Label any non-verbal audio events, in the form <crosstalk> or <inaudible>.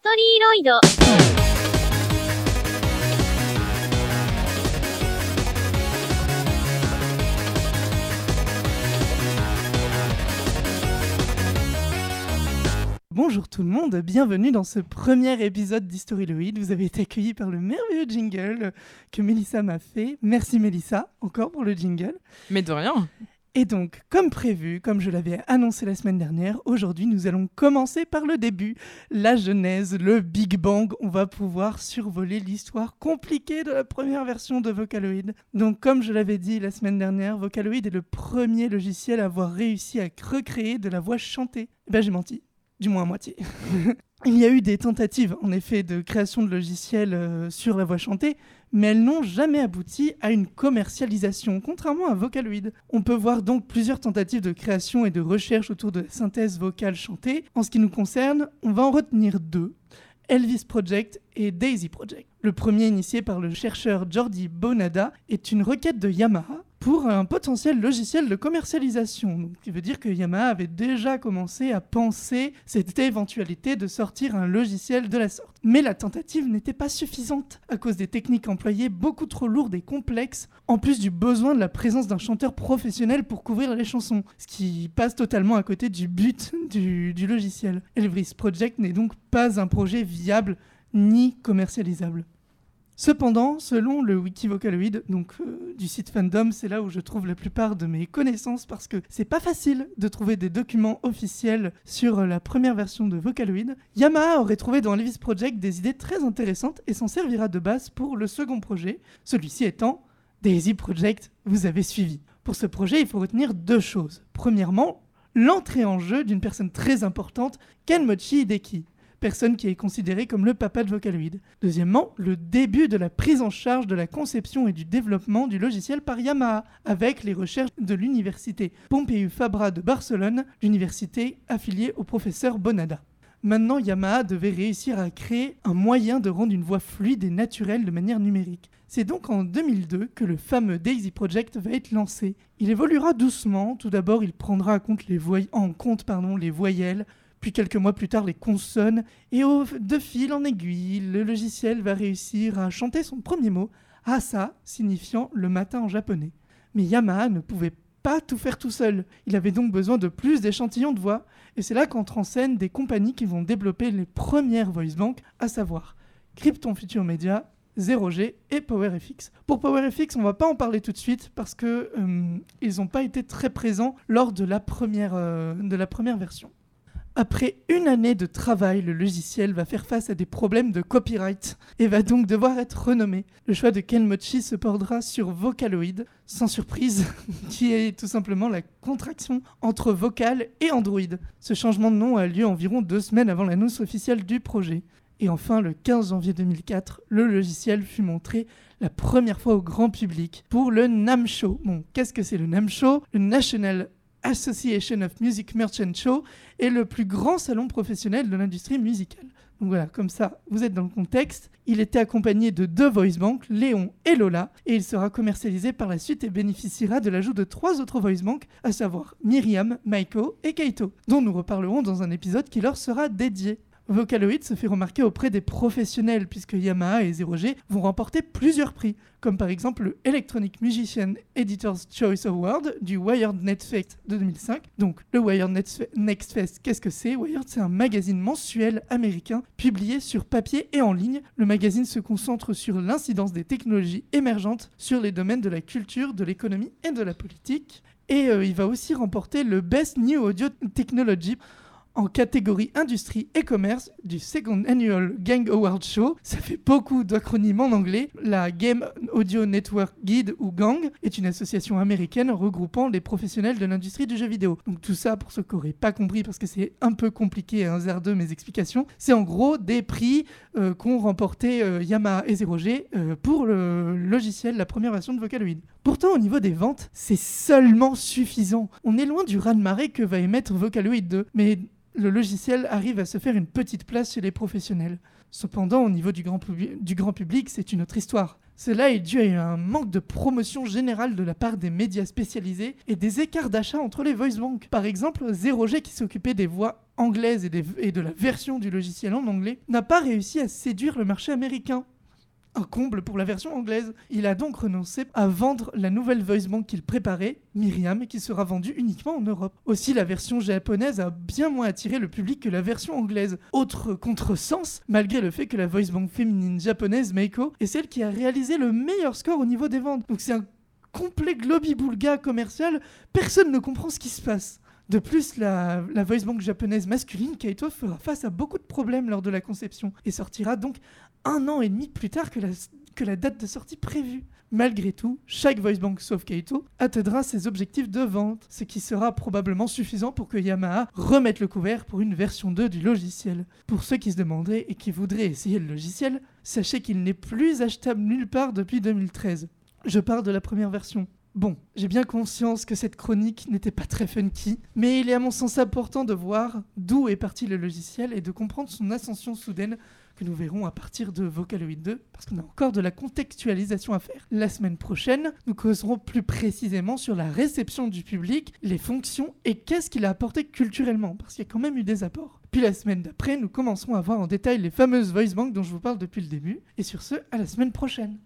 ストリーロイド。Bonjour tout le monde, bienvenue dans ce premier épisode d'Historyloid. Vous avez été accueillis par le merveilleux jingle que Mélissa m'a fait. Merci Mélissa, encore pour le jingle. Mais de rien. Et donc, comme prévu, comme je l'avais annoncé la semaine dernière, aujourd'hui nous allons commencer par le début, la genèse, le Big Bang. On va pouvoir survoler l'histoire compliquée de la première version de Vocaloid. Donc, comme je l'avais dit la semaine dernière, Vocaloid est le premier logiciel à avoir réussi à recréer de la voix chantée. Eh ben j'ai menti, du moins à moitié. <laughs> Il y a eu des tentatives, en effet, de création de logiciels euh, sur la voix chantée, mais elles n'ont jamais abouti à une commercialisation, contrairement à Vocaloid. On peut voir donc plusieurs tentatives de création et de recherche autour de synthèse vocale chantée. En ce qui nous concerne, on va en retenir deux. Elvis Project et Daisy Project. Le premier, initié par le chercheur Jordi Bonada, est une requête de Yamaha pour un potentiel logiciel de commercialisation. Ce qui veut dire que Yamaha avait déjà commencé à penser cette éventualité de sortir un logiciel de la sorte. Mais la tentative n'était pas suffisante à cause des techniques employées beaucoup trop lourdes et complexes, en plus du besoin de la présence d'un chanteur professionnel pour couvrir les chansons, ce qui passe totalement à côté du but <laughs> du, du logiciel. Elvis Project n'est donc pas un projet viable ni commercialisable. Cependant, selon le wiki Vocaloid, donc euh, du site Fandom, c'est là où je trouve la plupart de mes connaissances parce que c'est pas facile de trouver des documents officiels sur la première version de Vocaloid. Yamaha aurait trouvé dans Elvis Project des idées très intéressantes et s'en servira de base pour le second projet, celui-ci étant Daisy Project, vous avez suivi. Pour ce projet, il faut retenir deux choses. Premièrement, l'entrée en jeu d'une personne très importante, Kenmochi Hideki personne qui est considéré comme le papa de Vocaloid. Deuxièmement, le début de la prise en charge de la conception et du développement du logiciel par Yamaha, avec les recherches de l'université Pompeu Fabra de Barcelone, l'université affiliée au professeur Bonada. Maintenant, Yamaha devait réussir à créer un moyen de rendre une voix fluide et naturelle de manière numérique. C'est donc en 2002 que le fameux Daisy Project va être lancé. Il évoluera doucement. Tout d'abord, il prendra en compte les voyelles, puis quelques mois plus tard les consonnes, et au, de fil en aiguille, le logiciel va réussir à chanter son premier mot, Asa, signifiant le matin en japonais. Mais Yamaha ne pouvait pas tout faire tout seul. Il avait donc besoin de plus d'échantillons de voix, et c'est là qu'entrent en scène des compagnies qui vont développer les premières voice banks, à savoir Krypton Future Media, 0G et PowerFX. Pour PowerFX, on va pas en parler tout de suite parce que euh, ils n'ont pas été très présents lors de la première, euh, de la première version. Après une année de travail, le logiciel va faire face à des problèmes de copyright et va donc devoir être renommé. Le choix de Kenmochi se portera sur Vocaloid, sans surprise, <laughs> qui est tout simplement la contraction entre Vocal et Android. Ce changement de nom a lieu environ deux semaines avant l'annonce officielle du projet. Et enfin, le 15 janvier 2004, le logiciel fut montré la première fois au grand public pour le NAM Show. Bon, qu'est-ce que c'est le NAM Show Le National Association of Music Merchant Show est le plus grand salon professionnel de l'industrie musicale. Donc voilà, comme ça, vous êtes dans le contexte. Il était accompagné de deux voice banks, Léon et Lola, et il sera commercialisé par la suite et bénéficiera de l'ajout de trois autres voice banks, à savoir Myriam, Maiko et Kaito, dont nous reparlerons dans un épisode qui leur sera dédié. Vocaloid se fait remarquer auprès des professionnels puisque Yamaha et 0G vont remporter plusieurs prix, comme par exemple le Electronic Musician Editor's Choice Award du Wired Next Fest de 2005. Donc le Wired Next Fest, qu'est-ce que c'est? Wired, c'est un magazine mensuel américain publié sur papier et en ligne. Le magazine se concentre sur l'incidence des technologies émergentes sur les domaines de la culture, de l'économie et de la politique. Et euh, il va aussi remporter le Best New Audio Technology en catégorie industrie et commerce du Second Annual Gang Award Show. Ça fait beaucoup d'acronymes en anglais. La Game Audio Network Guide ou GANG est une association américaine regroupant les professionnels de l'industrie du jeu vidéo. Donc tout ça, pour ceux qui n'auraient pas compris, parce que c'est un peu compliqué et un zère de mes explications, c'est en gros des prix euh, qu'ont remporté euh, Yamaha et 0G euh, pour le logiciel, la première version de Vocaloid. Pourtant, au niveau des ventes, c'est seulement suffisant. On est loin du raz-de-marée que va émettre Vocaloid 2, mais le logiciel arrive à se faire une petite place chez les professionnels. Cependant, au niveau du grand, public, c'est une autre histoire. Cela est dû à un manque de promotion générale de la part des médias spécialisés et des écarts d'achat entre les voice banks. Par exemple, Zero G qui s'occupait des voix anglaises et de la version du logiciel en anglais n'a pas réussi à séduire le marché américain. Un comble pour la version anglaise. Il a donc renoncé à vendre la nouvelle voice bank qu'il préparait, Myriam, qui sera vendue uniquement en Europe. Aussi, la version japonaise a bien moins attiré le public que la version anglaise. Autre contresens, malgré le fait que la voice bank féminine japonaise, Meiko, est celle qui a réalisé le meilleur score au niveau des ventes. Donc c'est un complet globi-boulga commercial, personne ne comprend ce qui se passe. De plus, la, la voice bank japonaise masculine, Kaito, fera face à beaucoup de problèmes lors de la conception et sortira donc un an et demi plus tard que la, date de sortie prévue. Malgré tout, chaque voice bank sauf Kaito atteindra ses objectifs de vente, ce qui sera probablement suffisant pour que Yamaha remette le couvert pour une version 2 du logiciel. Pour ceux qui se demanderaient et qui voudraient essayer le logiciel, sachez qu'il n'est plus achetable nulle part depuis 2013. Je parle de la première version. Bon, j'ai bien conscience que cette chronique n'était pas très funky, mais il est à mon sens important de voir d'où est parti le logiciel et de comprendre son ascension soudaine que nous verrons à partir de Vocaloid 2, parce qu'on a encore de la contextualisation à faire. La semaine prochaine, nous causerons plus précisément sur la réception du public, les fonctions et qu'est-ce qu'il a apporté culturellement, parce qu'il y a quand même eu des apports. Puis la semaine d'après, nous commencerons à voir en détail les fameuses voice banks dont je vous parle depuis le début. Et sur ce, à la semaine prochaine.